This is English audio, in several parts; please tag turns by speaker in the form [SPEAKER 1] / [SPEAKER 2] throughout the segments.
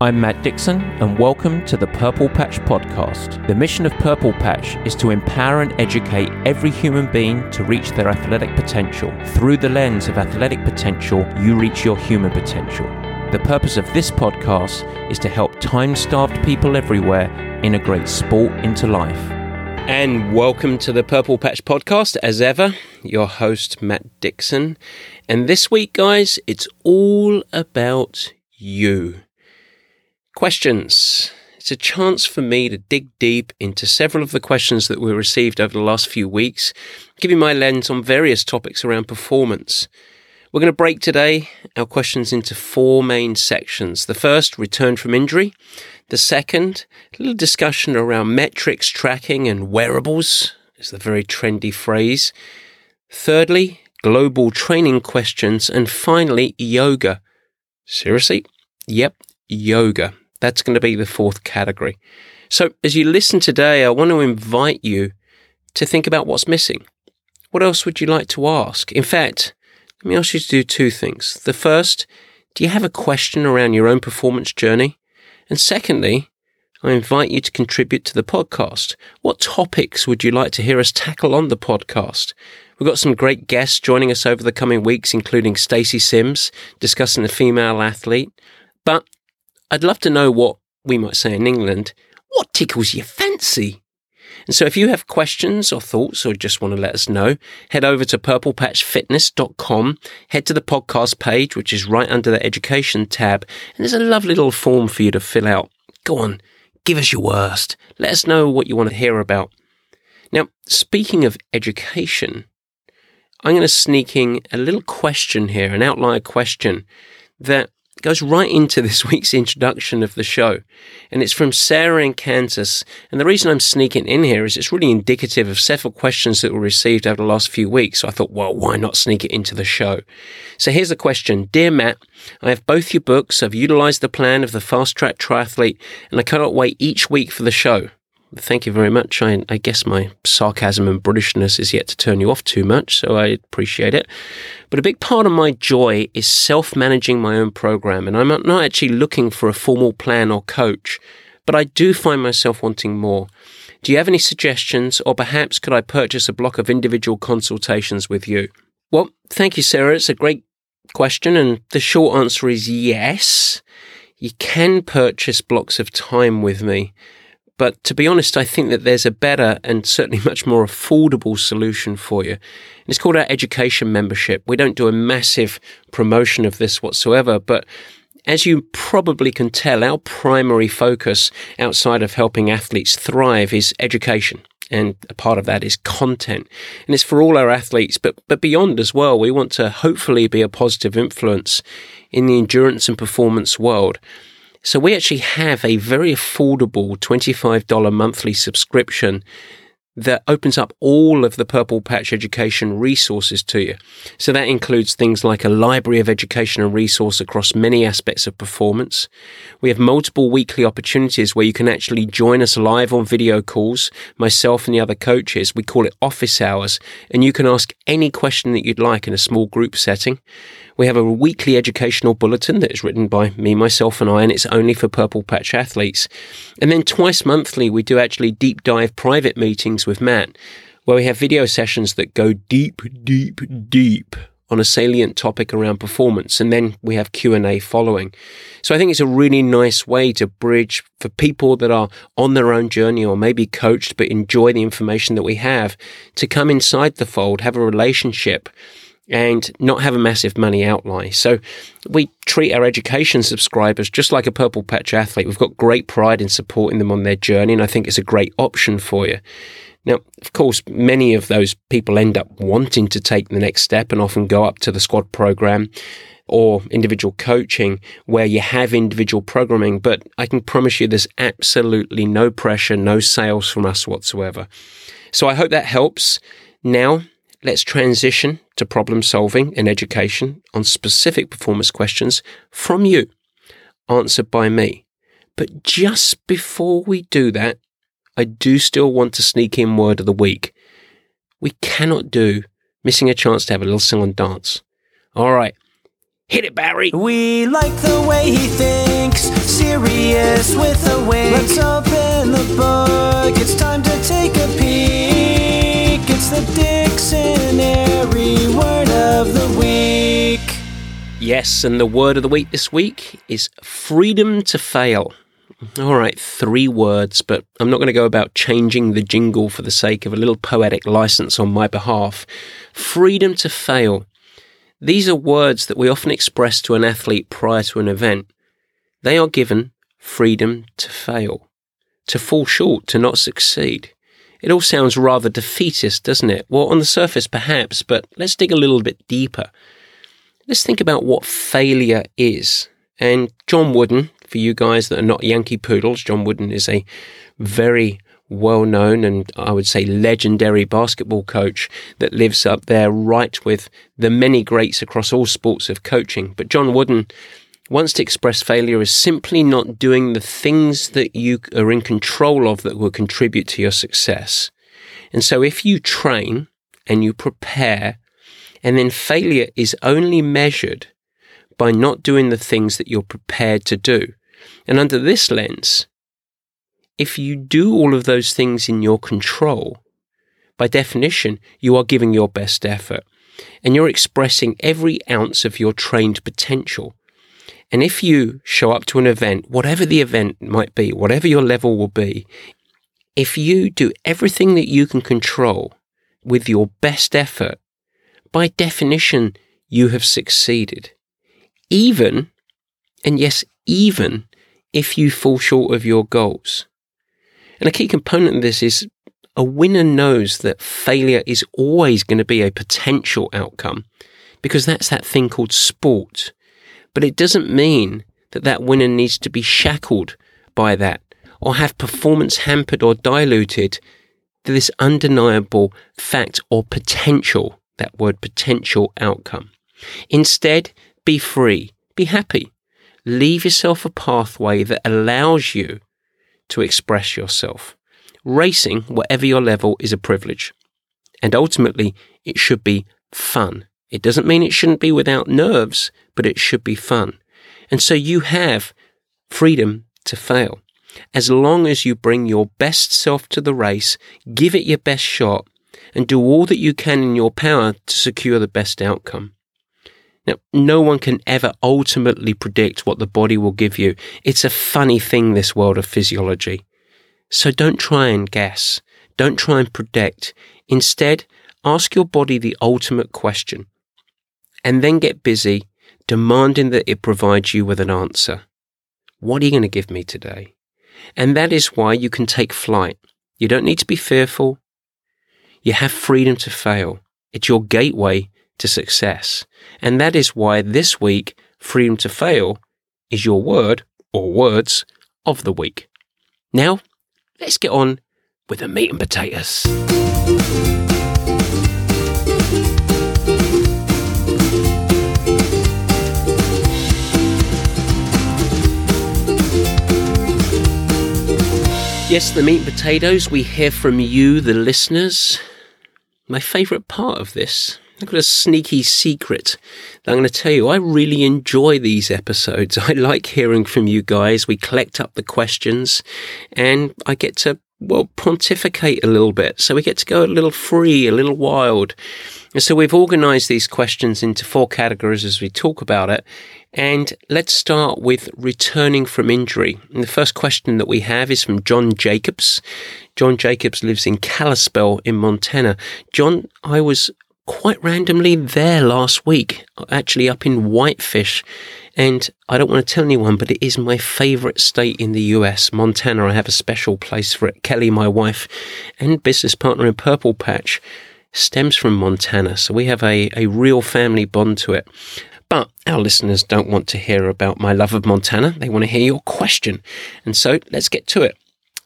[SPEAKER 1] I'm Matt Dixon, and welcome to the Purple Patch Podcast. The mission of Purple Patch is to empower and educate every human being to reach their athletic potential. Through the lens of athletic potential, you reach your human potential. The purpose of this podcast is to help time starved people everywhere integrate sport into life.
[SPEAKER 2] And welcome to the Purple Patch Podcast, as ever, your host, Matt Dixon. And this week, guys, it's all about you. Questions. It's a chance for me to dig deep into several of the questions that we received over the last few weeks, giving my lens on various topics around performance. We're going to break today our questions into four main sections. The first, return from injury. The second, a little discussion around metrics, tracking, and wearables, is the very trendy phrase. Thirdly, global training questions. And finally, yoga. Seriously? Yep, yoga. That's going to be the fourth category. So, as you listen today, I want to invite you to think about what's missing. What else would you like to ask? In fact, let me ask you to do two things. The first, do you have a question around your own performance journey? And secondly, I invite you to contribute to the podcast. What topics would you like to hear us tackle on the podcast? We've got some great guests joining us over the coming weeks, including Stacy Sims discussing the female athlete. But I'd love to know what we might say in England. What tickles your fancy? And so if you have questions or thoughts or just want to let us know, head over to purplepatchfitness.com, head to the podcast page, which is right under the education tab, and there's a lovely little form for you to fill out. Go on, give us your worst. Let us know what you want to hear about. Now, speaking of education, I'm going to sneak in a little question here, an outlier question that goes right into this week's introduction of the show. And it's from Sarah in Kansas. And the reason I'm sneaking in here is it's really indicative of several questions that were received over the last few weeks. So I thought, well, why not sneak it into the show? So here's the question. Dear Matt, I have both your books. I've utilized the plan of the fast track triathlete and I cannot wait each week for the show. Thank you very much. I, I, guess my sarcasm and Britishness is yet to turn you off too much, so I appreciate it. But a big part of my joy is self managing my own program, and I'm not actually looking for a formal plan or coach, but I do find myself wanting more. Do you have any suggestions, or perhaps could I purchase a block of individual consultations with you? Well, thank you, Sarah. It's a great question, and the short answer is yes. You can purchase blocks of time with me. But to be honest, I think that there's a better and certainly much more affordable solution for you. And it's called our education membership. We don't do a massive promotion of this whatsoever, but as you probably can tell, our primary focus outside of helping athletes thrive is education. And a part of that is content. And it's for all our athletes, but, but beyond as well. We want to hopefully be a positive influence in the endurance and performance world. So we actually have a very affordable $25 monthly subscription that opens up all of the Purple Patch education resources to you. So that includes things like a library of education and resource across many aspects of performance. We have multiple weekly opportunities where you can actually join us live on video calls, myself and the other coaches. We call it office hours, and you can ask any question that you'd like in a small group setting. We have a weekly educational bulletin that is written by me, myself, and I, and it's only for Purple Patch athletes. And then twice monthly, we do actually deep dive private meetings with Matt, where we have video sessions that go deep, deep, deep on a salient topic around performance and then we have Q&A following. So I think it's a really nice way to bridge for people that are on their own journey or maybe coached but enjoy the information that we have to come inside the fold, have a relationship and not have a massive money outlay. So we treat our education subscribers just like a Purple Patch athlete. We've got great pride in supporting them on their journey, and I think it's a great option for you. Now, of course, many of those people end up wanting to take the next step and often go up to the squad program or individual coaching where you have individual programming, but I can promise you there's absolutely no pressure, no sales from us whatsoever. So I hope that helps. Now, let's transition to problem solving in education on specific performance questions from you, answered by me. But just before we do that, I do still want to sneak in word of the week. We cannot do missing a chance to have a little sing and dance. All right. Hit it, Barry.
[SPEAKER 3] We like the way he thinks serious with a wink. Let's open the book. It's time to take a peek. It's the word of the week.
[SPEAKER 2] Yes, and the word of the week this week is freedom to fail. All right, three words, but I'm not going to go about changing the jingle for the sake of a little poetic license on my behalf. Freedom to fail. These are words that we often express to an athlete prior to an event. They are given freedom to fail, to fall short, to not succeed. It all sounds rather defeatist, doesn't it? Well, on the surface, perhaps, but let's dig a little bit deeper. Let's think about what failure is. And John Wooden, for you guys that are not Yankee Poodles, John Wooden is a very well known and I would say legendary basketball coach that lives up there right with the many greats across all sports of coaching. But John Wooden wants to express failure as simply not doing the things that you are in control of that will contribute to your success. And so if you train and you prepare, and then failure is only measured by not doing the things that you're prepared to do, and under this lens, if you do all of those things in your control, by definition, you are giving your best effort and you're expressing every ounce of your trained potential. And if you show up to an event, whatever the event might be, whatever your level will be, if you do everything that you can control with your best effort, by definition, you have succeeded. Even, and yes, even if you fall short of your goals. And a key component of this is a winner knows that failure is always going to be a potential outcome because that's that thing called sport. But it doesn't mean that that winner needs to be shackled by that or have performance hampered or diluted to this undeniable fact or potential, that word potential outcome. Instead, be free, be happy, leave yourself a pathway that allows you to express yourself. Racing, whatever your level, is a privilege. And ultimately, it should be fun. It doesn't mean it shouldn't be without nerves, but it should be fun. And so you have freedom to fail. As long as you bring your best self to the race, give it your best shot, and do all that you can in your power to secure the best outcome. Now, no one can ever ultimately predict what the body will give you. It's a funny thing, this world of physiology. So don't try and guess. Don't try and predict. Instead, ask your body the ultimate question and then get busy demanding that it provides you with an answer. What are you going to give me today? And that is why you can take flight. You don't need to be fearful. You have freedom to fail. It's your gateway to success. And that is why this week, Freedom to Fail is your word or words of the week. Now, let's get on with the meat and potatoes. Yes, the meat and potatoes, we hear from you, the listeners. My favourite part of this I've got a sneaky secret that I'm going to tell you. I really enjoy these episodes. I like hearing from you guys. We collect up the questions and I get to, well, pontificate a little bit. So we get to go a little free, a little wild. And so we've organized these questions into four categories as we talk about it. And let's start with returning from injury. And the first question that we have is from John Jacobs. John Jacobs lives in Kalispell in Montana. John, I was quite randomly there last week, actually up in Whitefish. And I don't want to tell anyone, but it is my favorite state in the US, Montana. I have a special place for it. Kelly, my wife and business partner in Purple Patch, stems from Montana. So we have a, a real family bond to it. But our listeners don't want to hear about my love of Montana. They want to hear your question. And so let's get to it.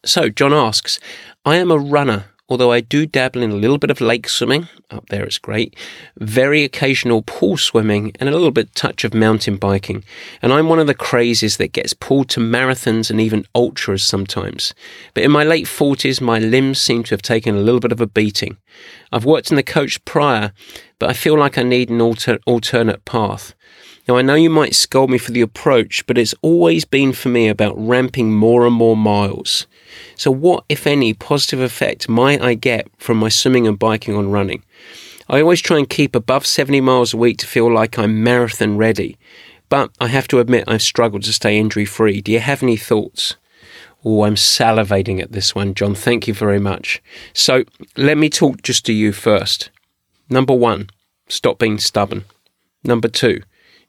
[SPEAKER 2] So John asks, I am a runner although I do dabble in a little bit of lake swimming, up there it's great, very occasional pool swimming, and a little bit touch of mountain biking. And I'm one of the crazies that gets pulled to marathons and even ultras sometimes. But in my late 40s, my limbs seem to have taken a little bit of a beating. I've worked in the coach prior, but I feel like I need an alter- alternate path. Now, I know you might scold me for the approach, but it's always been for me about ramping more and more miles. So, what, if any, positive effect might I get from my swimming and biking on running? I always try and keep above 70 miles a week to feel like I'm marathon ready, but I have to admit I've struggled to stay injury free. Do you have any thoughts? Oh, I'm salivating at this one, John. Thank you very much. So, let me talk just to you first. Number one, stop being stubborn. Number two,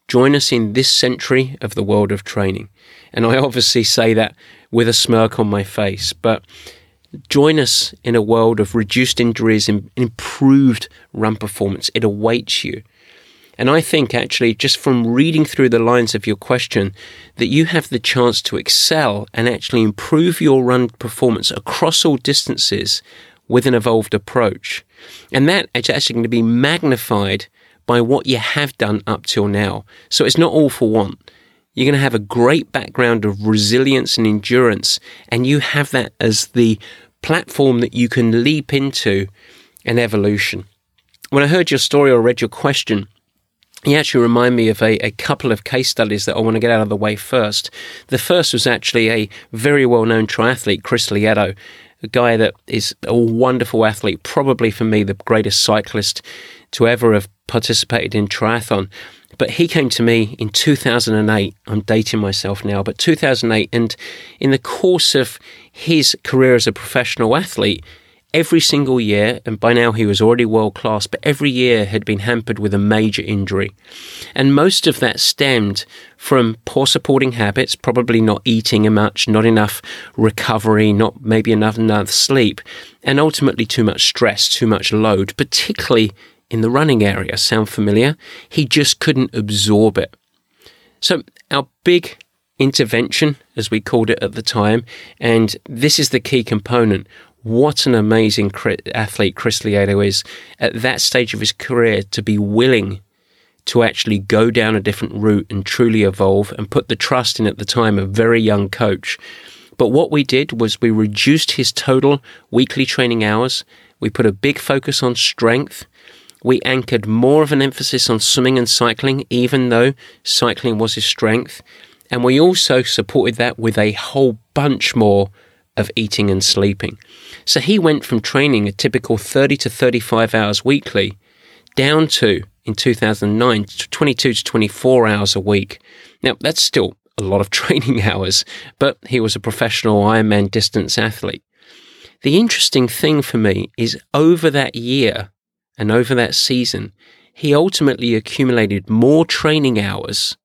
[SPEAKER 2] join us in this century of the world of training. And I obviously say that with a smirk on my face, but join us in a world of reduced injuries and improved run performance. It awaits you. And I think actually, just from reading through the lines of your question, that you have the chance to excel and actually improve your run performance across all distances with an evolved approach. And that is actually going to be magnified by what you have done up till now. So it's not all for one. You're going to have a great background of resilience and endurance, and you have that as the platform that you can leap into an evolution. When I heard your story or read your question, you actually remind me of a, a, couple of case studies that I want to get out of the way first. The first was actually a very well known triathlete, Chris Lieto, a guy that is a wonderful athlete, probably for me the greatest cyclist to ever have participated in triathlon. But he came to me in 2008. I'm dating myself now, but 2008. And in the course of his career as a professional athlete, every single year, and by now he was already world class, but every year had been hampered with a major injury. And most of that stemmed from poor supporting habits, probably not eating much, not enough recovery, not maybe enough, enough sleep, and ultimately too much stress, too much load, particularly in the running area. Sound familiar? He just couldn't absorb it. So, our big intervention, as we called it at the time, and this is the key component. What an amazing athlete Chris Lieto is at that stage of his career to be willing to actually go down a different route and truly evolve and put the trust in at the time a very young coach. But what we did was we reduced his total weekly training hours. We put a big focus on strength we anchored more of an emphasis on swimming and cycling, even though cycling was his strength. And we also supported that with a whole bunch more of eating and sleeping. So he went from training a typical 30 to 35 hours weekly down to, in 2009, 22 to 24 hours a week. Now, that's still a lot of training hours, but he was a professional Ironman distance athlete. The interesting thing for me is over that year, and over that season, he ultimately accumulated more training hours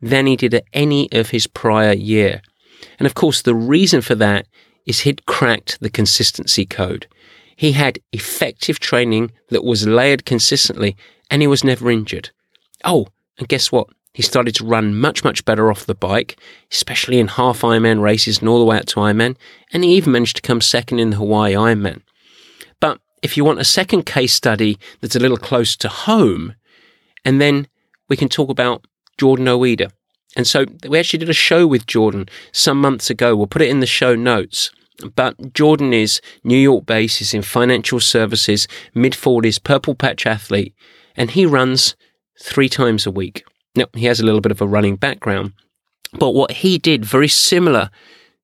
[SPEAKER 2] than he did at any of his prior year. And of course, the reason for that is he'd cracked the consistency code. He had effective training that was layered consistently and he was never injured. Oh, and guess what? He started to run much, much better off the bike, especially in half Ironman races and all the way out to Ironman. And he even managed to come second in the Hawaii Ironman. If you want a second case study that's a little close to home, and then we can talk about Jordan Oida. And so we actually did a show with Jordan some months ago. We'll put it in the show notes. But Jordan is New York based, he's in financial services, mid 40s, purple patch athlete, and he runs three times a week. Now, he has a little bit of a running background, but what he did, very similar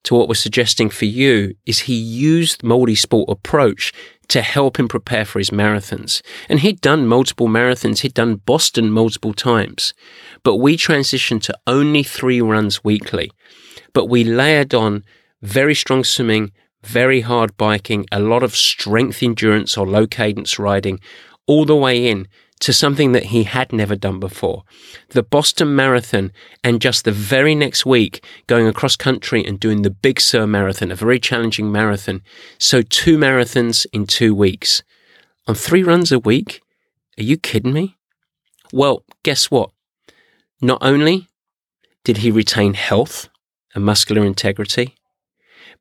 [SPEAKER 2] to what we're suggesting for you, is he used multi-sport approach to help him prepare for his marathons. And he'd done multiple marathons, he'd done Boston multiple times, but we transitioned to only three runs weekly. But we layered on very strong swimming, very hard biking, a lot of strength endurance or low cadence riding, all the way in to something that he had never done before. The Boston Marathon, and just the very next week, going across country and doing the Big Sur Marathon, a very challenging marathon. So, two marathons in two weeks. On three runs a week? Are you kidding me? Well, guess what? Not only did he retain health and muscular integrity,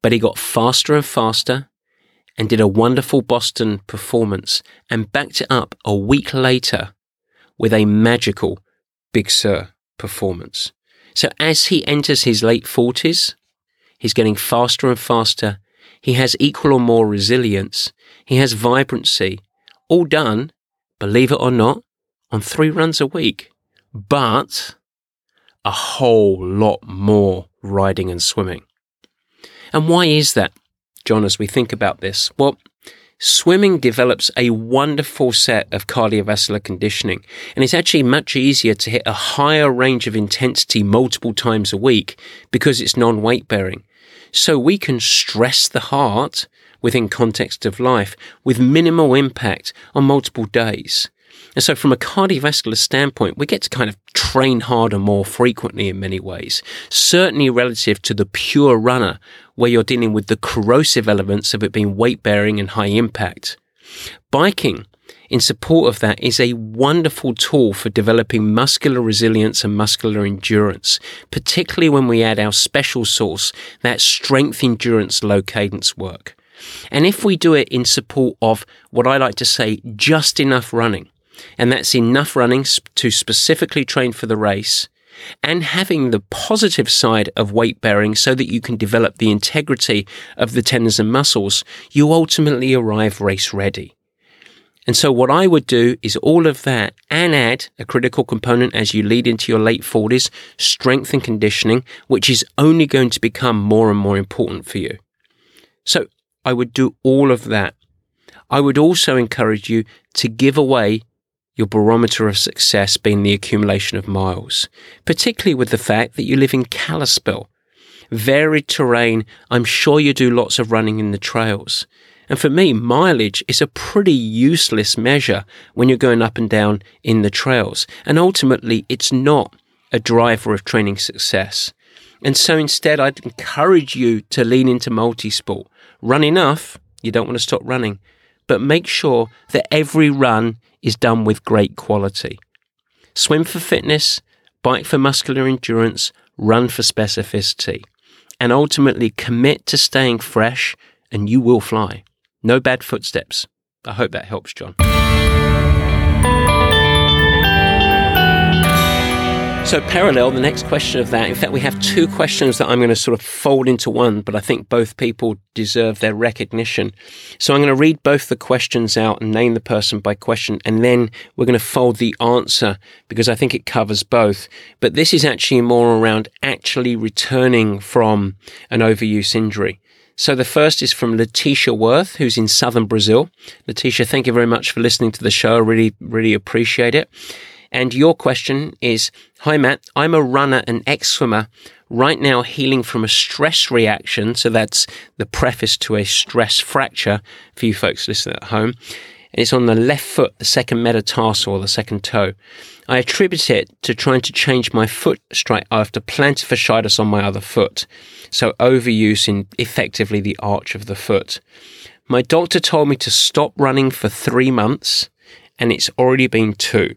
[SPEAKER 2] but he got faster and faster and did a wonderful Boston performance and backed it up a week later with a magical Big Sur performance. So as he enters his late 40s, he's getting faster and faster. He has equal or more resilience. He has vibrancy, all done, believe it or not, on three runs a week. but a whole lot more riding and swimming. And why is that, John, as we think about this? Well, swimming develops a wonderful set of cardiovascular conditioning, and it's actually much easier to hit a higher range of intensity multiple times a week because it's non weight bearing. So we can stress the heart within context of life with minimal impact on multiple days. And so, from a cardiovascular standpoint, we get to kind of train harder more frequently in many ways, certainly relative to the pure runner, where you're dealing with the corrosive elements of it being weight bearing and high impact. Biking, in support of that, is a wonderful tool for developing muscular resilience and muscular endurance, particularly when we add our special sauce, that strength endurance low cadence work. And if we do it in support of what I like to say, just enough running, and that's enough running to specifically train for the race and having the positive side of weight bearing so that you can develop the integrity of the tendons and muscles, you ultimately arrive race ready. And so what I would do is all of that and add a critical component as you lead into your late 40s, strength and conditioning, which is only going to become more and more important for you. So I would do all of that. I would also encourage you to give away your barometer of success being the accumulation of miles, particularly with the fact that you live in Kalispell. Varied terrain, I'm sure you do lots of running in the trails. And for me, mileage is a pretty useless measure when you're going up and down in the trails. And ultimately, it's not a driver of training success. And so instead, I'd encourage you to lean into multi-sport. Run enough, you don't want to stop running, but make sure that every run is done with great quality. Swim for fitness, bike for muscular endurance, run for specificity, and ultimately commit to staying fresh, and you will fly. No bad footsteps. I hope that helps, John. So, parallel, the next question of that, in fact, we have two questions that I'm going to sort of fold into one, but I think both people deserve their recognition. So, I'm going to read both the questions out and name the person by question, and then we're going to fold the answer because I think it covers both. But this is actually more around actually returning from an overuse injury. So the first is from Letitia Worth, who's in southern Brazil. Letitia, thank you very much for listening to the show. I really, really appreciate it. And your question is Hi, Matt. I'm a runner and ex swimmer right now healing from a stress reaction. So that's the preface to a stress fracture for you folks listening at home. It's on the left foot, the second metatarsal, the second toe. I attribute it to trying to change my foot strike after plantar fasciitis on my other foot. So overuse in effectively the arch of the foot. My doctor told me to stop running for three months and it's already been two.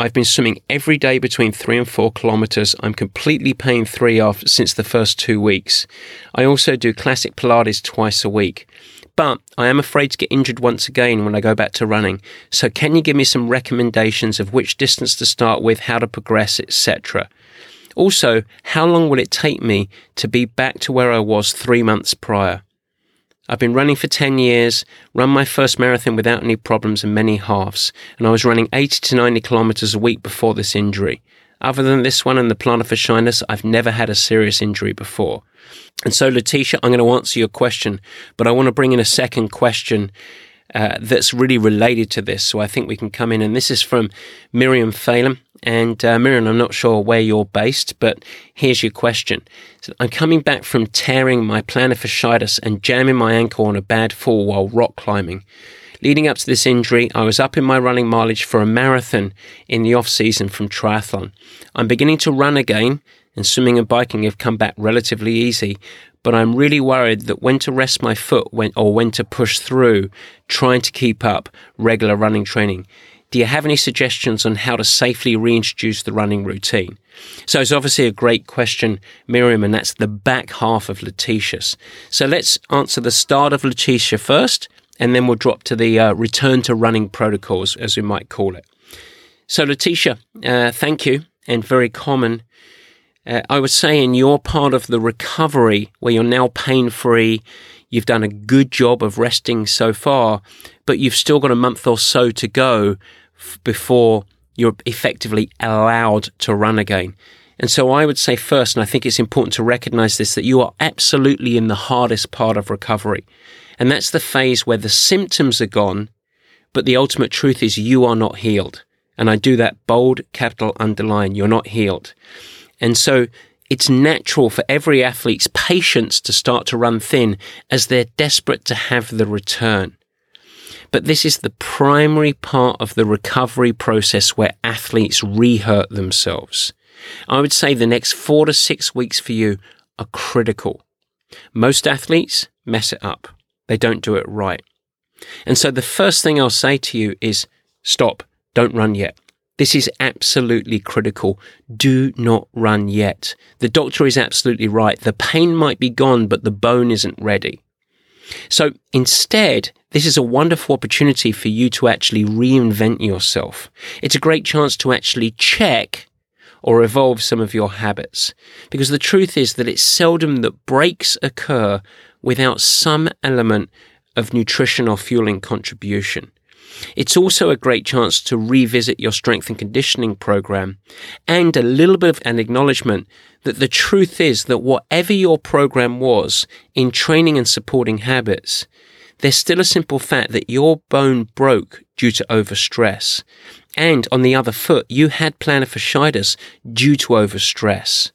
[SPEAKER 2] I've been swimming every day between three and four kilometers. I'm completely pain three off since the first two weeks. I also do classic Pilates twice a week. But I am afraid to get injured once again when I go back to running. So can you give me some recommendations of which distance to start with, how to progress, etc.? Also, how long will it take me to be back to where I was three months prior? I've been running for 10 years, run my first marathon without any problems and many halves, and I was running 80 to 90 kilometers a week before this injury. Other than this one and the plantar fasciitis, I've never had a serious injury before. And so, Letitia, I'm going to answer your question, but I want to bring in a second question uh, that's really related to this. So I think we can come in, and this is from Miriam Phelan. And uh, Miriam, I'm not sure where you're based, but here's your question. So I'm coming back from tearing my plantar fasciitis and jamming my ankle on a bad fall while rock climbing. Leading up to this injury, I was up in my running mileage for a marathon in the off season from triathlon. I'm beginning to run again, and swimming and biking have come back relatively easy, but I'm really worried that when to rest my foot when, or when to push through trying to keep up regular running training. Do you have any suggestions on how to safely reintroduce the running routine? So it's obviously a great question, Miriam, and that's the back half of Letitia's. So let's answer the start of Letitia first, and then we'll drop to the uh, return to running protocols, as we might call it. So, Letitia, uh, thank you, and very common. Uh, I would say in your part of the recovery where you're now pain free, you've done a good job of resting so far, but you've still got a month or so to go f- before you're effectively allowed to run again. And so I would say first, and I think it's important to recognize this, that you are absolutely in the hardest part of recovery. And that's the phase where the symptoms are gone, but the ultimate truth is you are not healed. And I do that bold capital underline, you're not healed. And so it's natural for every athlete's patience to start to run thin as they're desperate to have the return. But this is the primary part of the recovery process where athletes rehurt themselves. I would say the next four to six weeks for you are critical. Most athletes mess it up. They don't do it right. And so the first thing I'll say to you is stop. Don't run yet. This is absolutely critical. Do not run yet. The doctor is absolutely right. The pain might be gone, but the bone isn't ready. So instead, this is a wonderful opportunity for you to actually reinvent yourself. It's a great chance to actually check or evolve some of your habits. Because the truth is that it's seldom that breaks occur without some element of nutrition or fueling contribution. It's also a great chance to revisit your strength and conditioning program and a little bit of an acknowledgement that the truth is that whatever your program was in training and supporting habits, there's still a simple fact that your bone broke due to overstress. And on the other foot, you had plantar fasciitis due to overstress.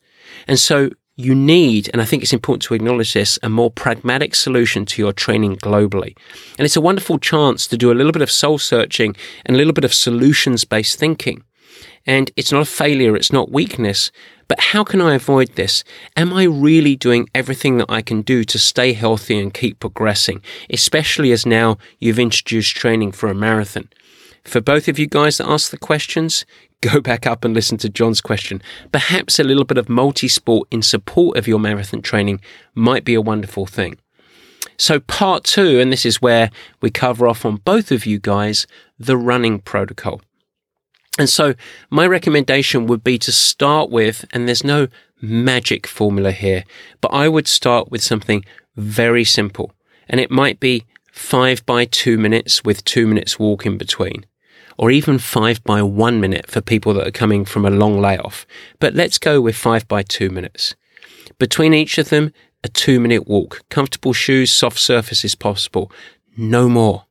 [SPEAKER 2] And so you need, and I think it's important to acknowledge this, a more pragmatic solution to your training globally. And it's a wonderful chance to do a little bit of soul searching and a little bit of solutions based thinking. And it's not a failure, it's not weakness, but how can I avoid this? Am I really doing everything that I can do to stay healthy and keep progressing, especially as now you've introduced training for a marathon? For both of you guys that ask the questions, go back up and listen to John's question. Perhaps a little bit of multi sport in support of your marathon training might be a wonderful thing. So, part two, and this is where we cover off on both of you guys the running protocol. And so, my recommendation would be to start with, and there's no magic formula here, but I would start with something very simple. And it might be five by two minutes with two minutes walk in between or even five by one minute for people that are coming from a long layoff. But let's go with five by two minutes. Between each of them, a two minute walk. Comfortable shoes, soft surfaces possible. No more.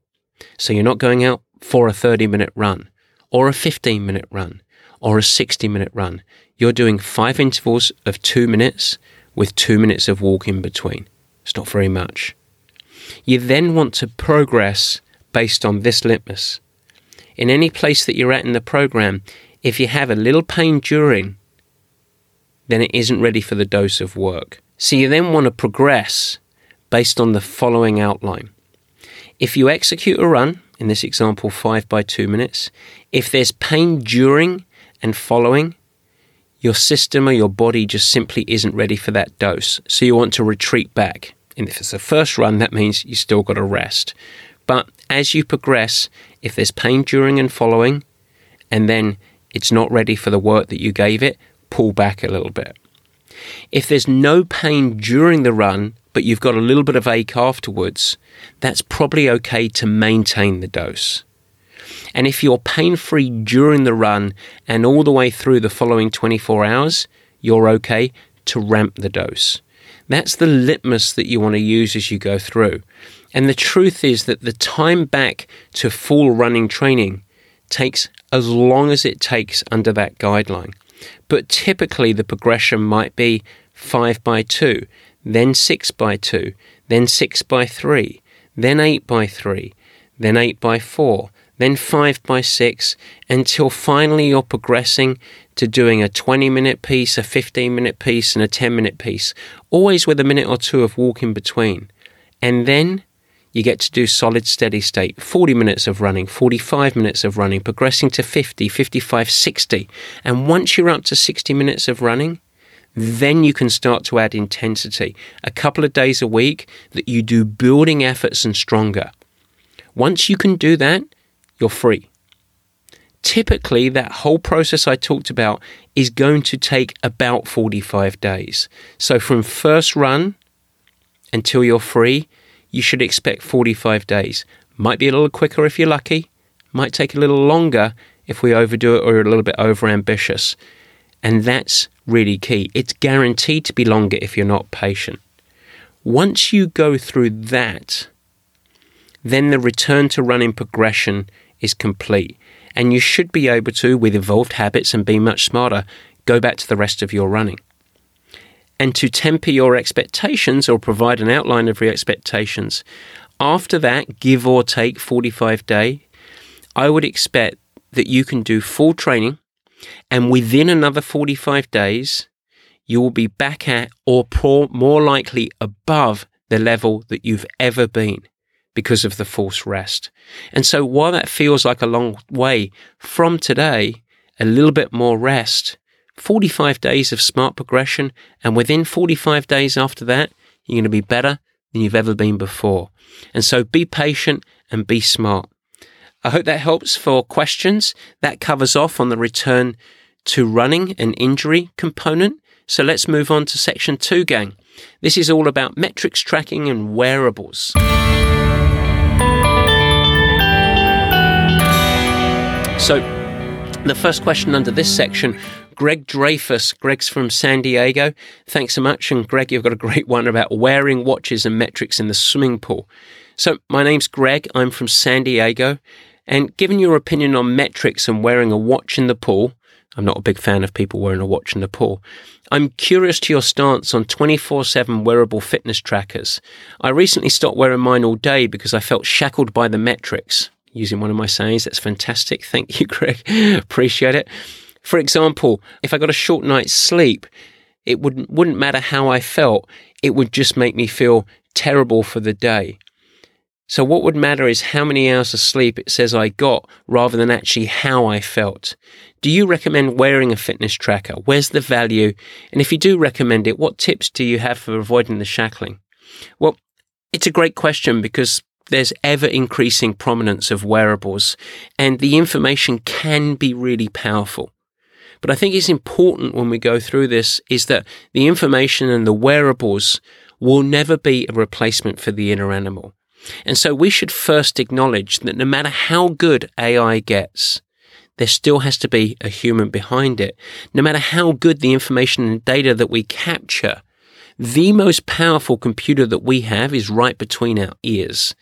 [SPEAKER 2] So you're not going out for a 30 minute run or a 15 minute run or a 60 minute run. You're doing five intervals of two minutes with two minutes of walk in between. It's not very much. You then want to progress based on this litmus in any place that you're at in the program, if you have a little pain during, then it isn't ready for the dose of work. So you then want to progress based on the following outline. If you execute a run, in this example, five by two minutes, if there's pain during and following, your system or your body just simply isn't ready for that dose. So you want to retreat back. And if it's the first run, that means you still got to rest. But as you progress, if there's pain during and following, and then it's not ready for the work that you gave it, pull back a little bit. If there's no pain during the run, but you've got a little bit of ache afterwards, that's probably okay to maintain the dose. And if you're pain free during the run and all the way through the following 24 hours, you're okay to ramp the dose. That's the litmus that you want to use as you go through. And the truth is that the time back to full running training takes as long as it takes under that guideline. But typically, the progression might be 5 by 2, then 6 by 2, then 6 by 3, then 8 by 3, then 8 by 4, then 5 by 6, until finally you're progressing to doing a 20 minute piece, a 15 minute piece, and a 10 minute piece, always with a minute or two of walk in between. And then you get to do solid steady state 40 minutes of running 45 minutes of running progressing to 50 55 60 and once you're up to 60 minutes of running then you can start to add intensity. A couple of days a week that you do building efforts and stronger. Once you can do that you're free. Typically that whole process I talked about is going to take about 45 days. So from first run until you're free you should expect 45 days. Might be a little quicker if you're lucky, might take a little longer if we overdo it or are a little bit over ambitious. And that's really key. It's guaranteed to be longer if you're not patient. Once you go through that, then the return to running progression is complete. And you should be able to, with evolved habits and being much smarter, go back to the rest of your running. And to temper your expectations or provide an outline of your expectations, after that, give or take 45 day, I would expect that you can do full training and within another 45 days, you will be back at or more likely above the level that you've ever been because of the forced rest. And so while that feels like a long way from today, a little bit more rest, 45 days of smart progression, and within 45 days after that, you're going to be better than you've ever been before. And so be patient and be smart. I hope that helps for questions. That covers off on the return to running and injury component. So let's move on to section two, gang. This is all about metrics tracking and wearables. So, the first question under this section Greg Dreyfus. Greg's from San Diego. Thanks so much. And Greg, you've got a great one about wearing watches and metrics in the swimming pool. So, my name's Greg. I'm from San Diego. And given your opinion on metrics and wearing a watch in the pool, I'm not a big fan of people wearing a watch in the pool. I'm curious to your stance on 24 7 wearable fitness trackers. I recently stopped wearing mine all day because I felt shackled by the metrics. Using one of my sayings, that's fantastic. Thank you, Greg. Appreciate it. For example, if I got a short night's sleep, it wouldn't, wouldn't matter how I felt, it would just make me feel terrible for the day. So, what would matter is how many hours of sleep it says I got rather than actually how I felt. Do you recommend wearing a fitness tracker? Where's the value? And if you do recommend it, what tips do you have for avoiding the shackling? Well, it's a great question because there's ever increasing prominence of wearables and the information can be really powerful. But I think it's important when we go through this is that the information and the wearables will never be a replacement for the inner animal. And so we should first acknowledge that no matter how good AI gets, there still has to be a human behind it. No matter how good the information and data that we capture, the most powerful computer that we have is right between our ears.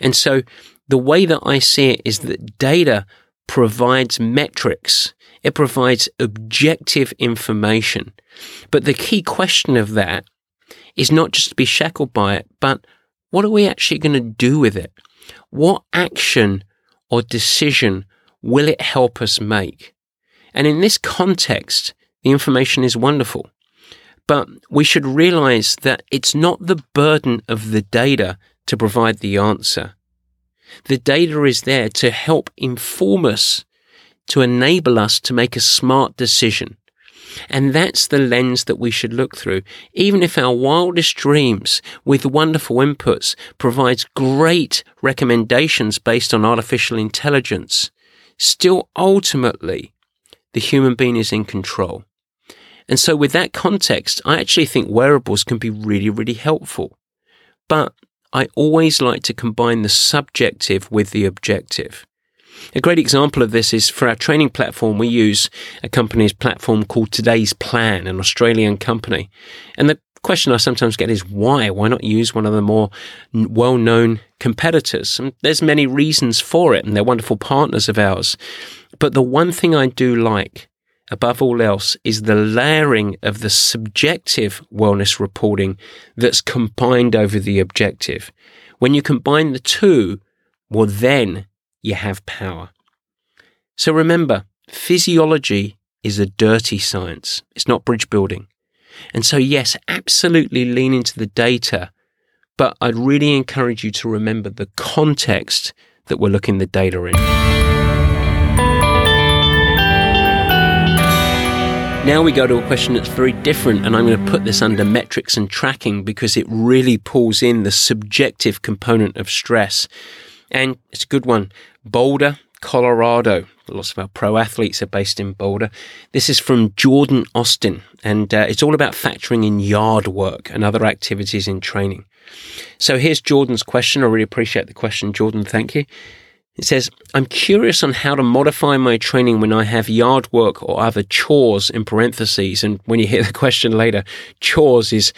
[SPEAKER 2] And so the way that I see it is that data provides metrics. It provides objective information. But the key question of that is not just to be shackled by it, but what are we actually going to do with it? What action or decision will it help us make? And in this context, the information is wonderful. But we should realize that it's not the burden of the data to provide the answer. The data is there to help inform us, to enable us to make a smart decision. And that's the lens that we should look through. Even if our wildest dreams with wonderful inputs provides great recommendations based on artificial intelligence, still ultimately the human being is in control. And so with that context, I actually think wearables can be really, really helpful. But I always like to combine the subjective with the objective. A great example of this is for our training platform, we use a company's platform called Today's Plan, an Australian company. And the question I sometimes get is why? Why not use one of the more well known competitors? And there's many reasons for it, and they're wonderful partners of ours. But the one thing I do like above all else is the layering of the subjective wellness reporting that's combined over the objective. When you combine the two, well, then you have power. So remember, physiology is a dirty science. It's not bridge building. And so, yes, absolutely lean into the data, but I'd really encourage you to remember the context that we're looking the data in. Now we go to a question that's very different, and I'm going to put this under metrics and tracking because it really pulls in the subjective component of stress. And it's a good one. Boulder, Colorado. Lots of our pro athletes are based in Boulder. This is from Jordan Austin, and uh, it's all about factoring in yard work and other activities in training. So here's Jordan's question. I really appreciate the question, Jordan. Thank you. It says, I'm curious on how to modify my training when I have yard work or other chores in parentheses. And when you hear the question later, chores is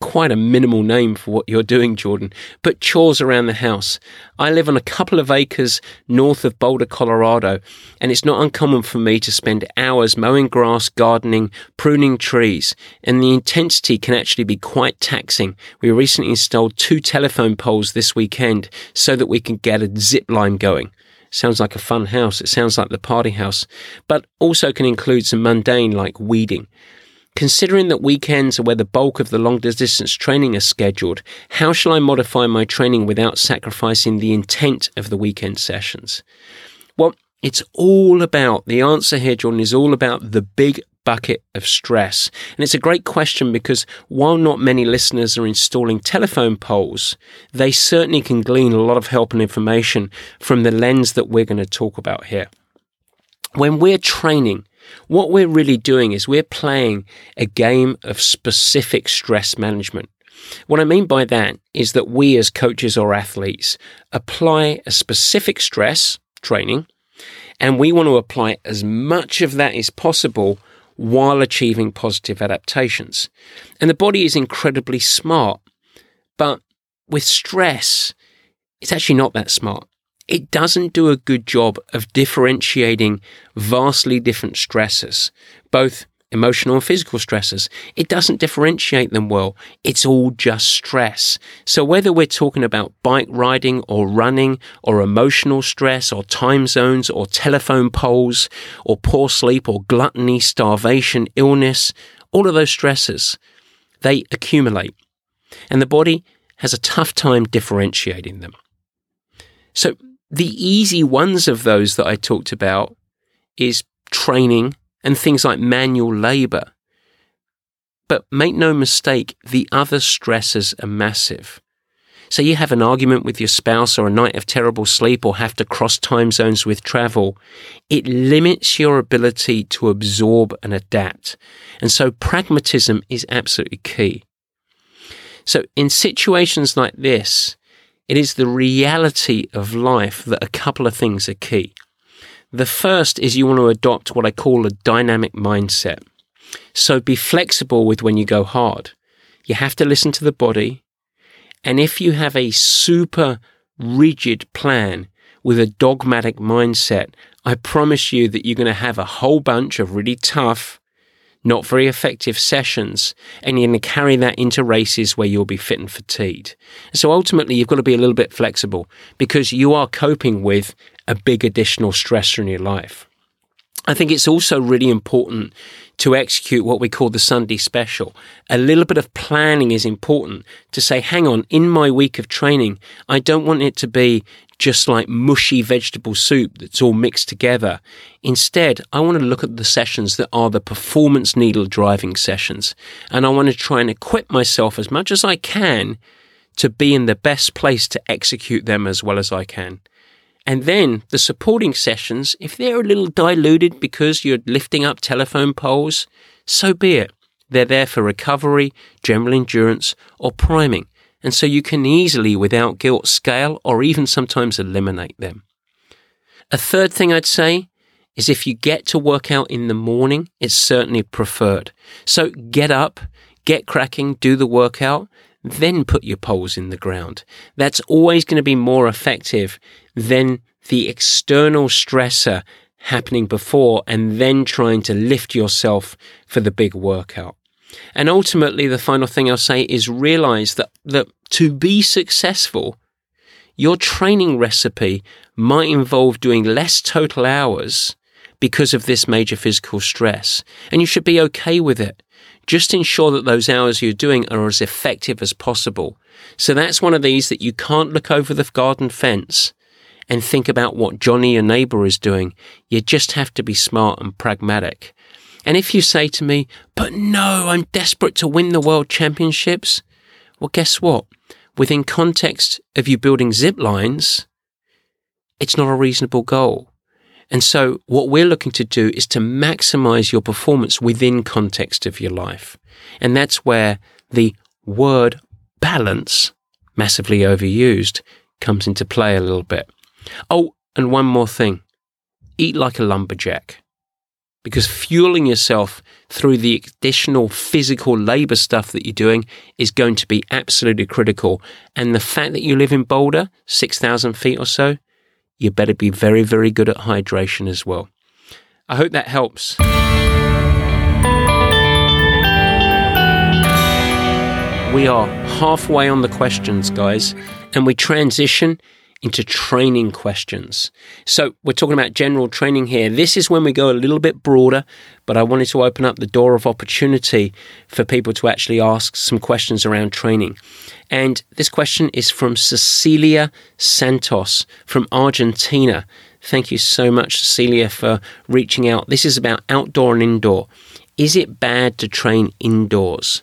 [SPEAKER 2] quite a minimal name for what you're doing, Jordan, but chores around the house. I live on a couple of acres north of Boulder, Colorado, and it's not uncommon for me to spend hours mowing grass, gardening, pruning trees, and the intensity can actually be quite taxing. We recently installed two telephone poles this weekend so that we can get a zip line going. Sounds like a fun house. It sounds like the party house, but also can include some mundane like weeding. Considering that weekends are where the bulk of the long distance training is scheduled, how shall I modify my training without sacrificing the intent of the weekend sessions? Well, it's all about the answer here, Jordan, is all about the big bucket of stress. And it's a great question because while not many listeners are installing telephone poles, they certainly can glean a lot of help and information from the lens that we're going to talk about here. When we're training, what we're really doing is we're playing a game of specific stress management. What I mean by that is that we as coaches or athletes apply a specific stress training and we want to apply as much of that as possible while achieving positive adaptations. And the body is incredibly smart, but with stress, it's actually not that smart it doesn't do a good job of differentiating vastly different stresses, both emotional and physical stresses. It doesn't differentiate them well. It's all just stress. So whether we're talking about bike riding or running or emotional stress or time zones or telephone poles or poor sleep or gluttony, starvation, illness, all of those stresses, they accumulate and the body has a tough time differentiating them. So the easy ones of those that I talked about is training and things like manual labor. But make no mistake, the other stresses are massive. Say you have an argument with your spouse or a night of terrible sleep or have to cross time zones with travel, it limits your ability to absorb and adapt. And so pragmatism is absolutely key. So in situations like this, it is the reality of life that a couple of things are key. The first is you want to adopt what I call a dynamic mindset. So be flexible with when you go hard. You have to listen to the body. And if you have a super rigid plan with a dogmatic mindset, I promise you that you're going to have a whole bunch of really tough, not very effective sessions, and you're going to carry that into races where you'll be fit and fatigued. So ultimately, you've got to be a little bit flexible because you are coping with a big additional stressor in your life. I think it's also really important to execute what we call the Sunday special. A little bit of planning is important to say, hang on, in my week of training, I don't want it to be just like mushy vegetable soup that's all mixed together. Instead, I want to look at the sessions that are the performance needle driving sessions. And I want to try and equip myself as much as I can to be in the best place to execute them as well as I can. And then the supporting sessions, if they're a little diluted because you're lifting up telephone poles, so be it. They're there for recovery, general endurance, or priming and so you can easily, without guilt, scale or even sometimes eliminate them. A third thing I'd say is if you get to work out in the morning, it's certainly preferred. So get up, get cracking, do the workout, then put your poles in the ground. That's always going to be more effective than the external stressor happening before and then trying to lift yourself for the big workout. And ultimately, the final thing I'll say is realize that, that to be successful, your training recipe might involve doing less total hours because of this major physical stress. And you should be okay with it. Just ensure that those hours you're doing are as effective as possible. So that's one of these that you can't look over the garden fence and think about what Johnny, your neighbor, is doing. You just have to be smart and pragmatic. And if you say to me, but no, I'm desperate to win the world championships, well, guess what? Within context of you building zip lines, it's not a reasonable goal. And so what we're looking to do is to maximize your performance within context of your life. And that's where the word balance, massively overused, comes into play a little bit. Oh, And one more thing eat like a lumberjack. Because fueling yourself through the additional physical labor stuff that you're doing is going to be absolutely critical. And the fact that you live in Boulder, 6,000 feet or so, you better be very, very good at hydration as well. I hope that helps. We are halfway on the questions, guys, and we transition into training questions. So, we're talking about general training here. This is when we go a little bit broader, but I wanted to open up the door of opportunity for people to actually ask some questions around training. And this question is from Cecilia Santos from Argentina. Thank you so much, Cecilia, for reaching out. This is about outdoor and indoor. Is it bad to train indoors?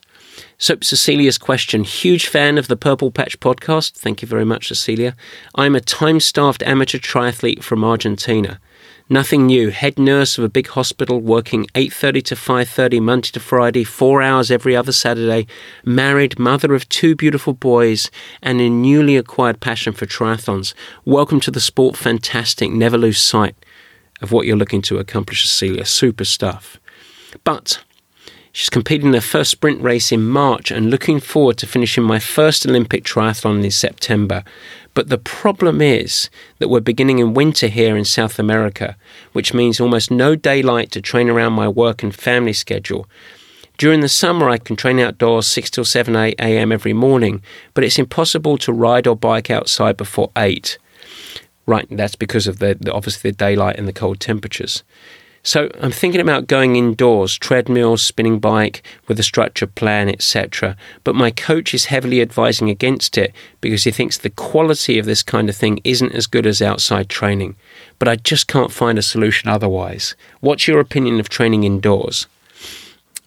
[SPEAKER 2] So, Cecilia's question huge fan of the Purple Patch podcast. Thank you very much, Cecilia. I'm a time starved amateur triathlete from Argentina. Nothing new. Head nurse of a big hospital, working 8:30 to 5:30 Monday to Friday, 4 hours every other Saturday. Married, mother of two beautiful boys, and a newly acquired passion for triathlons. Welcome to the sport. Fantastic. Never lose sight of what you're looking to accomplish, Cecilia. Super stuff. But She's competing in her first sprint race in March and looking forward to finishing my first Olympic triathlon in September. But the problem is that we're beginning in winter here in South America, which means almost no daylight to train around my work and family schedule. During the summer, I can train outdoors 6 till 7 a.m. every morning, but it's impossible to ride or bike outside before 8. Right, that's because of the, the obviously the daylight and the cold temperatures. So I'm thinking about going indoors, treadmill, spinning bike with a structured plan, etc. But my coach is heavily advising against it because he thinks the quality of this kind of thing isn't as good as outside training. But I just can't find a solution otherwise. What's your opinion of training indoors?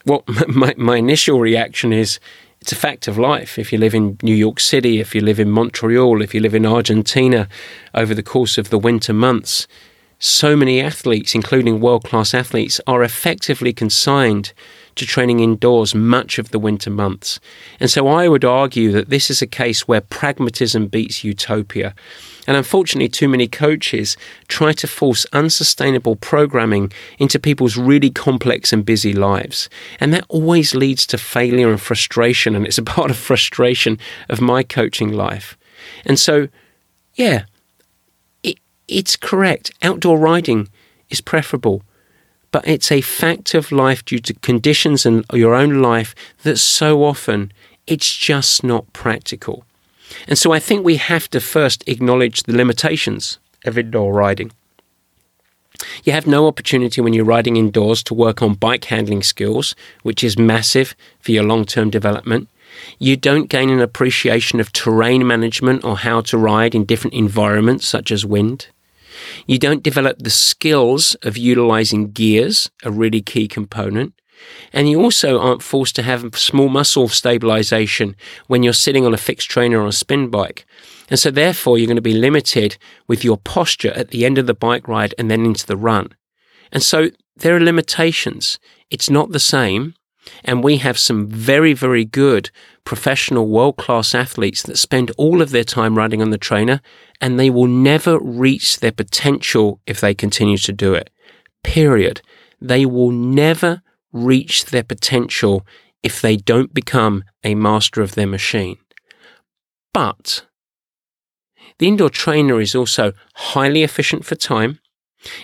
[SPEAKER 2] Well, my, my initial reaction is it's a fact of life. If you live in New York City, if you live in Montreal, if you live in Argentina over the course of the winter months, so many athletes, including world class athletes, are effectively consigned to training indoors much of the winter months. And so I would argue that this is a case where pragmatism beats utopia. And unfortunately, too many coaches try to force unsustainable programming into people's really complex and busy lives. And that always leads to failure and frustration. And it's a part of frustration of my coaching life. And so, yeah, it's correct. Outdoor riding is preferable, but it's a fact of life due to conditions and your own life that so often it's just not practical. And so I think we have to first acknowledge the limitations of indoor riding. You have no opportunity when you're riding indoors to work on bike handling skills, which is massive for your long term development. You don't gain an appreciation of terrain management or how to ride in different environments, such as wind. You don't develop the skills of utilizing gears, a really key component. And you also aren't forced to have small muscle stabilization when you're sitting on a fixed trainer or a spin bike. And so, therefore, you're going to be limited with your posture at the end of the bike ride and then into the run. And so, there are limitations. It's not the same. And we have some very, very good professional world class athletes that spend all of their time riding on the trainer and they will never reach their potential if they continue to do it. Period. They will never reach their potential if they don't become a master of their machine. But the indoor trainer is also highly efficient for time.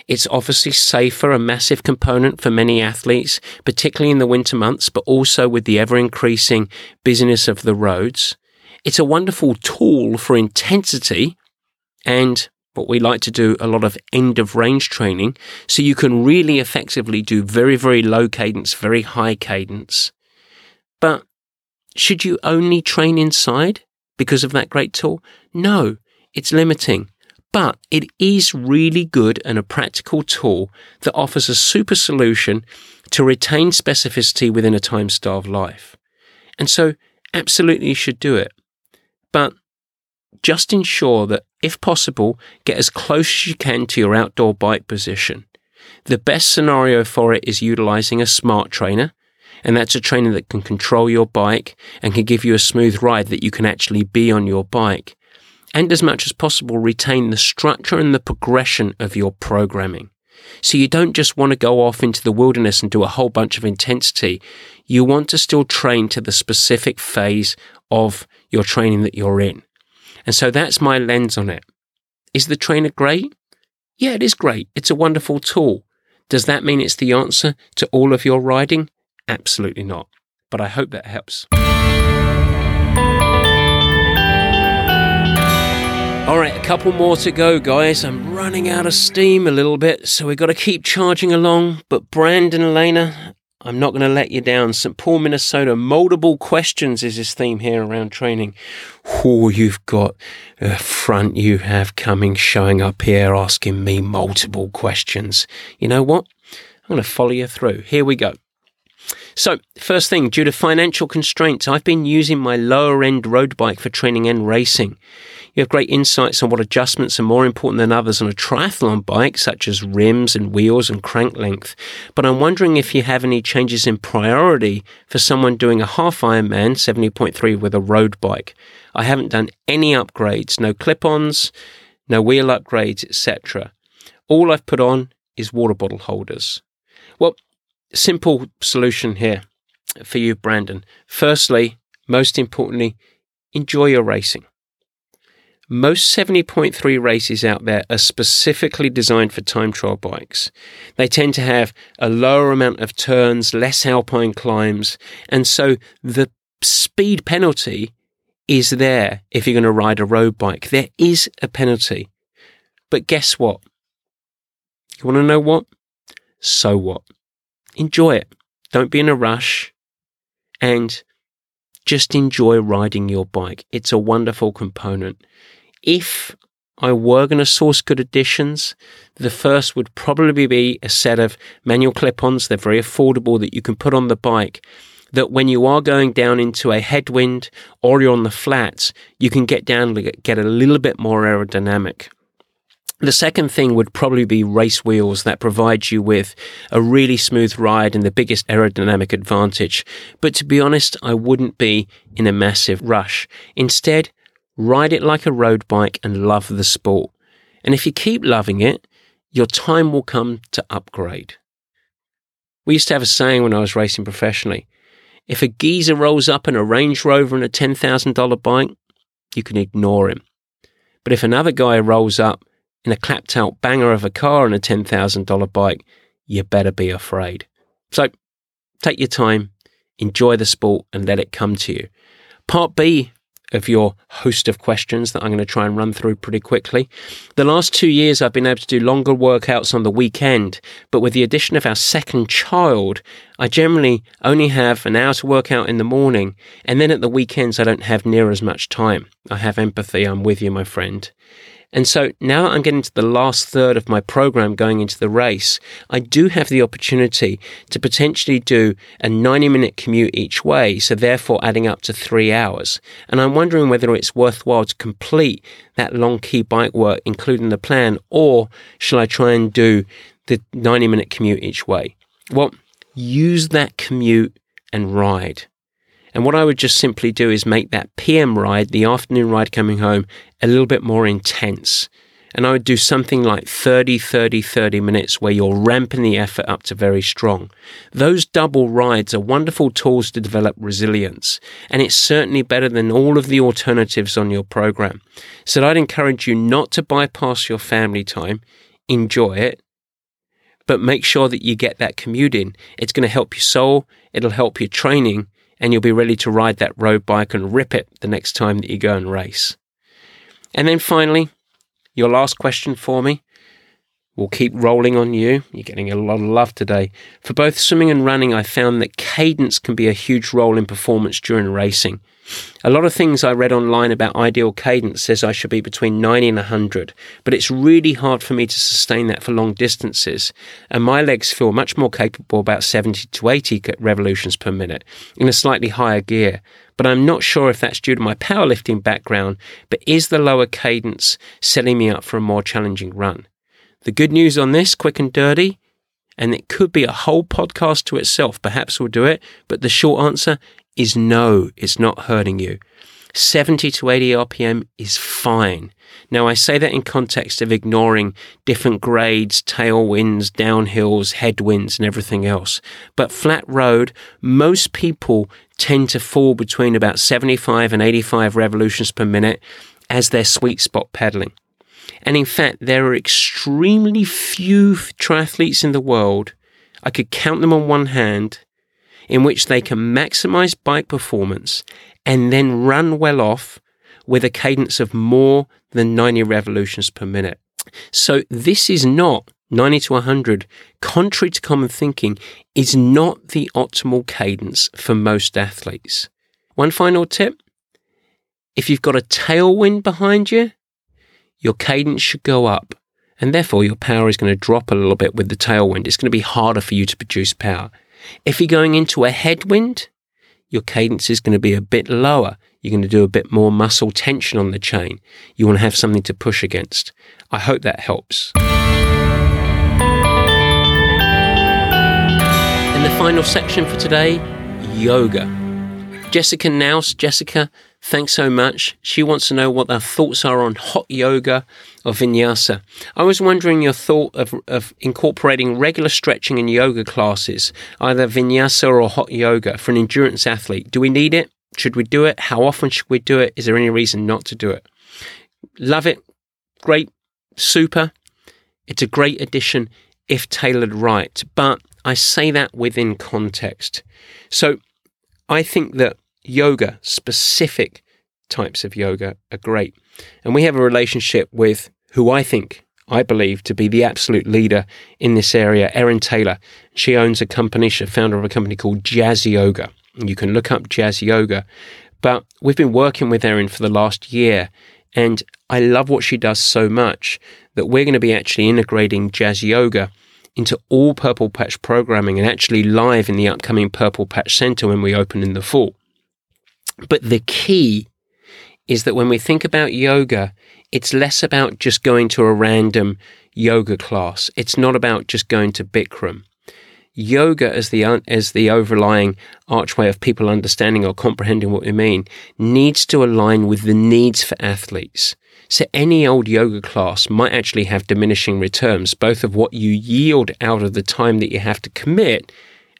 [SPEAKER 2] It's obviously safer, a massive component for many athletes, particularly in the winter months, but also with the ever increasing busyness of the roads. It's a wonderful tool for intensity and what we like to do a lot of end of range training. So you can really effectively do very, very low cadence, very high cadence. But should you only train inside because of that great tool? No, it's limiting. But it is really good and a practical tool that offers a super solution to retain specificity within a time starved life. And so, absolutely, you should do it. But just ensure that, if possible, get as close as you can to your outdoor bike position. The best scenario for it is utilizing a smart trainer, and that's a trainer that can control your bike and can give you a smooth ride that you can actually be on your bike. And as much as possible retain the structure and the progression of your programming. So you don't just want to go off into the wilderness and do a whole bunch of intensity. You want to still train to the specific phase of your training that you're in. And so that's my lens on it. Is the trainer great? Yeah, it is great. It's a wonderful tool. Does that mean it's the answer to all of your riding? Absolutely not. But I hope that helps. All right, a couple more to go, guys. I'm running out of steam a little bit, so we've got to keep charging along. But Brandon Elena, I'm not going to let you down. St. Paul, Minnesota, moldable questions is his theme here around training. Oh, you've got a front you have coming showing up here asking me multiple questions. You know what? I'm going to follow you through. Here we go. So, first thing, due to financial constraints, I've been using my lower end road bike for training and racing. You have great insights on what adjustments are more important than others on a triathlon bike, such as rims and wheels and crank length. But I'm wondering if you have any changes in priority for someone doing a half Ironman 70.3 with a road bike. I haven't done any upgrades, no clip ons, no wheel upgrades, etc. All I've put on is water bottle holders. Well, simple solution here for you, Brandon. Firstly, most importantly, enjoy your racing. Most 70.3 races out there are specifically designed for time trial bikes. They tend to have a lower amount of turns, less alpine climbs, and so the speed penalty is there if you're going to ride a road bike. There is a penalty. But guess what? You want to know what? So what? Enjoy it. Don't be in a rush and just enjoy riding your bike. It's a wonderful component if I were going to source good additions, the first would probably be a set of manual clip ons. They're very affordable that you can put on the bike. That when you are going down into a headwind or you're on the flats, you can get down get a little bit more aerodynamic. The second thing would probably be race wheels that provide you with a really smooth ride and the biggest aerodynamic advantage. But to be honest, I wouldn't be in a massive rush. Instead, Ride it like a road bike and love the sport. And if you keep loving it, your time will come to upgrade. We used to have a saying when I was racing professionally if a geezer rolls up in a Range Rover and a $10,000 bike, you can ignore him. But if another guy rolls up in a clapped out banger of a car and a $10,000 bike, you better be afraid. So take your time, enjoy the sport, and let it come to you. Part B of your host of questions that I'm going to try and run through pretty quickly. The last two years, I've been able to do longer workouts on the weekend, but with the addition of our second child, I generally only have an hour to work out in the morning, and then at the weekends, I don't have near as much time. I have empathy. I'm with you, my friend. And so now I'm getting to the last third of my program going into the race. I do have the opportunity to potentially do a 90 minute commute each way, so therefore adding up to three hours. And I'm wondering whether it's worthwhile to complete that long key bike work, including the plan, or shall I try and do the 90 minute commute each way? Well, use that commute and ride. And what I would just simply do is make that PM ride, the afternoon ride coming home, a little bit more intense. And I would do something like 30, 30, 30 minutes where you're ramping the effort up to very strong. Those double rides are wonderful tools to develop resilience. And it's certainly better than all of the alternatives on your program. So I'd encourage you not to bypass your family time. Enjoy it but make sure that you get that commute in. It's going to help your soul, it'll help your training, and you'll be ready to ride that road bike and rip it the next time that you go and race. And then finally, your last question for me. We'll keep rolling on you. You're getting a lot of love today. For both swimming and running, I found that cadence can be a huge role in performance during racing. A lot of things I read online about ideal cadence says I should be between 90 and 100, but it's really hard for me to sustain that for long distances, and my legs feel much more capable about 70 to 80 revolutions per minute in a slightly higher gear. But I'm not sure if that's due to my powerlifting background, but is the lower cadence setting me up for a more challenging run? The good news on this, quick and dirty, and it could be a whole podcast to itself. Perhaps we'll do it, but the short answer is no, it's not hurting you. 70 to 80 RPM is fine. Now, I say that in context of ignoring different grades, tailwinds, downhills, headwinds, and everything else. But flat road, most people tend to fall between about 75 and 85 revolutions per minute as their sweet spot pedaling. And in fact, there are extremely few triathletes in the world, I could count them on one hand, in which they can maximize bike performance and then run well off with a cadence of more than 90 revolutions per minute. So this is not 90 to 100, contrary to common thinking, is not the optimal cadence for most athletes. One final tip if you've got a tailwind behind you, your cadence should go up, and therefore your power is going to drop a little bit with the tailwind. It's going to be harder for you to produce power. If you're going into a headwind, your cadence is going to be a bit lower. You're going to do a bit more muscle tension on the chain. You want to have something to push against. I hope that helps. In the final section for today, yoga. Jessica Naus. Jessica, thanks so much. She wants to know what our thoughts are on hot yoga or vinyasa. I was wondering your thought of, of incorporating regular stretching in yoga classes, either vinyasa or hot yoga for an endurance athlete. Do we need it? Should we do it? How often should we do it? Is there any reason not to do it? Love it. Great. Super. It's a great addition if tailored right. But I say that within context. So I think that yoga, specific types of yoga, are great. And we have a relationship with who I think, I believe, to be the absolute leader in this area, Erin Taylor. She owns a company, she's a founder of a company called Jazz Yoga. You can look up Jazz Yoga. But we've been working with Erin for the last year, and I love what she does so much that we're going to be actually integrating Jazz Yoga into all Purple Patch programming and actually live in the upcoming Purple Patch Center when we open in the fall. But the key is that when we think about yoga, it's less about just going to a random yoga class. It's not about just going to Bikram. Yoga as the as the overlying archway of people understanding or comprehending what we mean needs to align with the needs for athletes. So any old yoga class might actually have diminishing returns, both of what you yield out of the time that you have to commit,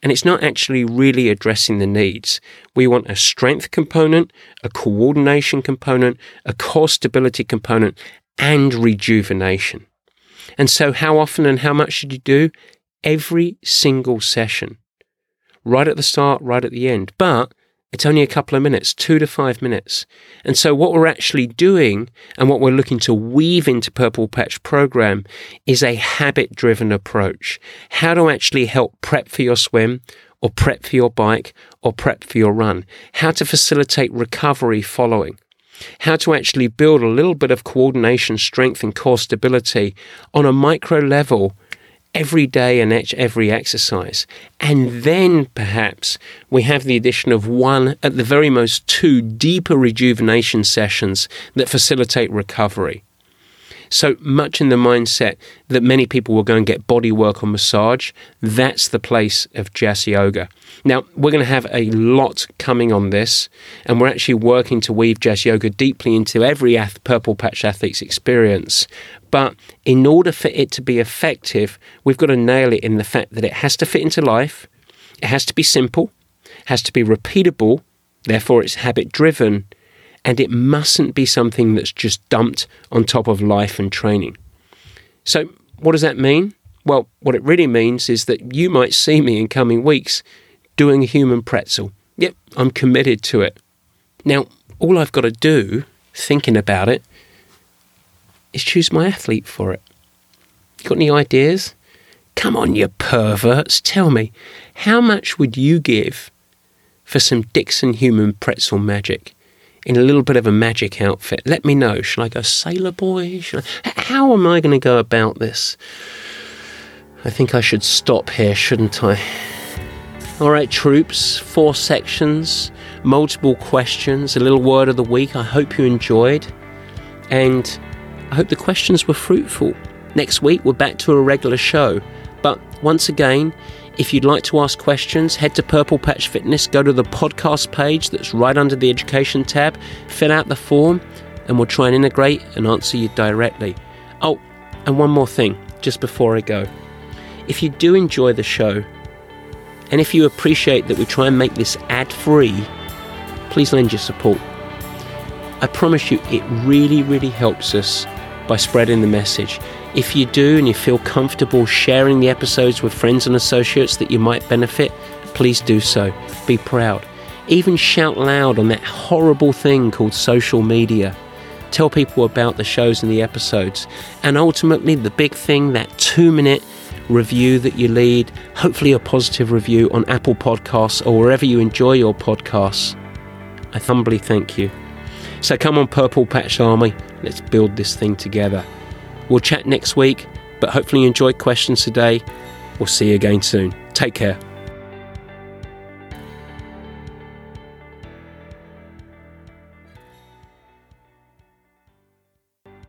[SPEAKER 2] and it's not actually really addressing the needs. We want a strength component, a coordination component, a core stability component, and rejuvenation. And so, how often and how much should you do? Every single session. Right at the start, right at the end. But it's only a couple of minutes, two to five minutes. And so, what we're actually doing and what we're looking to weave into Purple Patch program is a habit driven approach. How to actually help prep for your swim or prep for your bike or prep for your run. How to facilitate recovery following. How to actually build a little bit of coordination, strength, and core stability on a micro level every day and every exercise. And then perhaps we have the addition of one, at the very most, two deeper rejuvenation sessions that facilitate recovery. So much in the mindset that many people will go and get body work or massage. That's the place of Jazz Yoga. Now, we're going to have a lot coming on this, and we're actually working to weave Jazz Yoga deeply into every Purple Patch athlete's experience. But in order for it to be effective, we've got to nail it in the fact that it has to fit into life, it has to be simple, has to be repeatable, therefore it's habit driven, and it mustn't be something that's just dumped on top of life and training. So, what does that mean? Well, what it really means is that you might see me in coming weeks doing a human pretzel. Yep, I'm committed to it. Now, all I've got to do, thinking about it, is choose my athlete for it. You Got any ideas? Come on, you perverts, tell me, how much would you give for some Dixon human pretzel magic? In a little bit of a magic outfit. Let me know. Shall I go sailor boy? I, how am I going to go about this? I think I should stop here, shouldn't I? All right, troops, four sections, multiple questions, a little word of the week. I hope you enjoyed. And I hope the questions were fruitful. Next week, we're back to a regular show. But once again, If you'd like to ask questions, head to Purple Patch Fitness, go to the podcast page that's right under the education tab, fill out the form, and we'll try and integrate and answer you directly. Oh, and one more thing just before I go. If you do enjoy the show, and if you appreciate that we try and make this ad free, please lend your support. I promise you, it really, really helps us by spreading the message. If you do and you feel comfortable sharing the episodes with friends and associates that you might benefit, please do so. Be proud. Even shout loud on that horrible thing called social media. Tell people about the shows and the episodes. And ultimately, the big thing that two minute review that you lead, hopefully a positive review on Apple Podcasts or wherever you enjoy your podcasts. I humbly thank you. So come on, Purple Patch Army, let's build this thing together. We'll chat next week, but hopefully you enjoyed questions today. We'll see you again soon. Take care.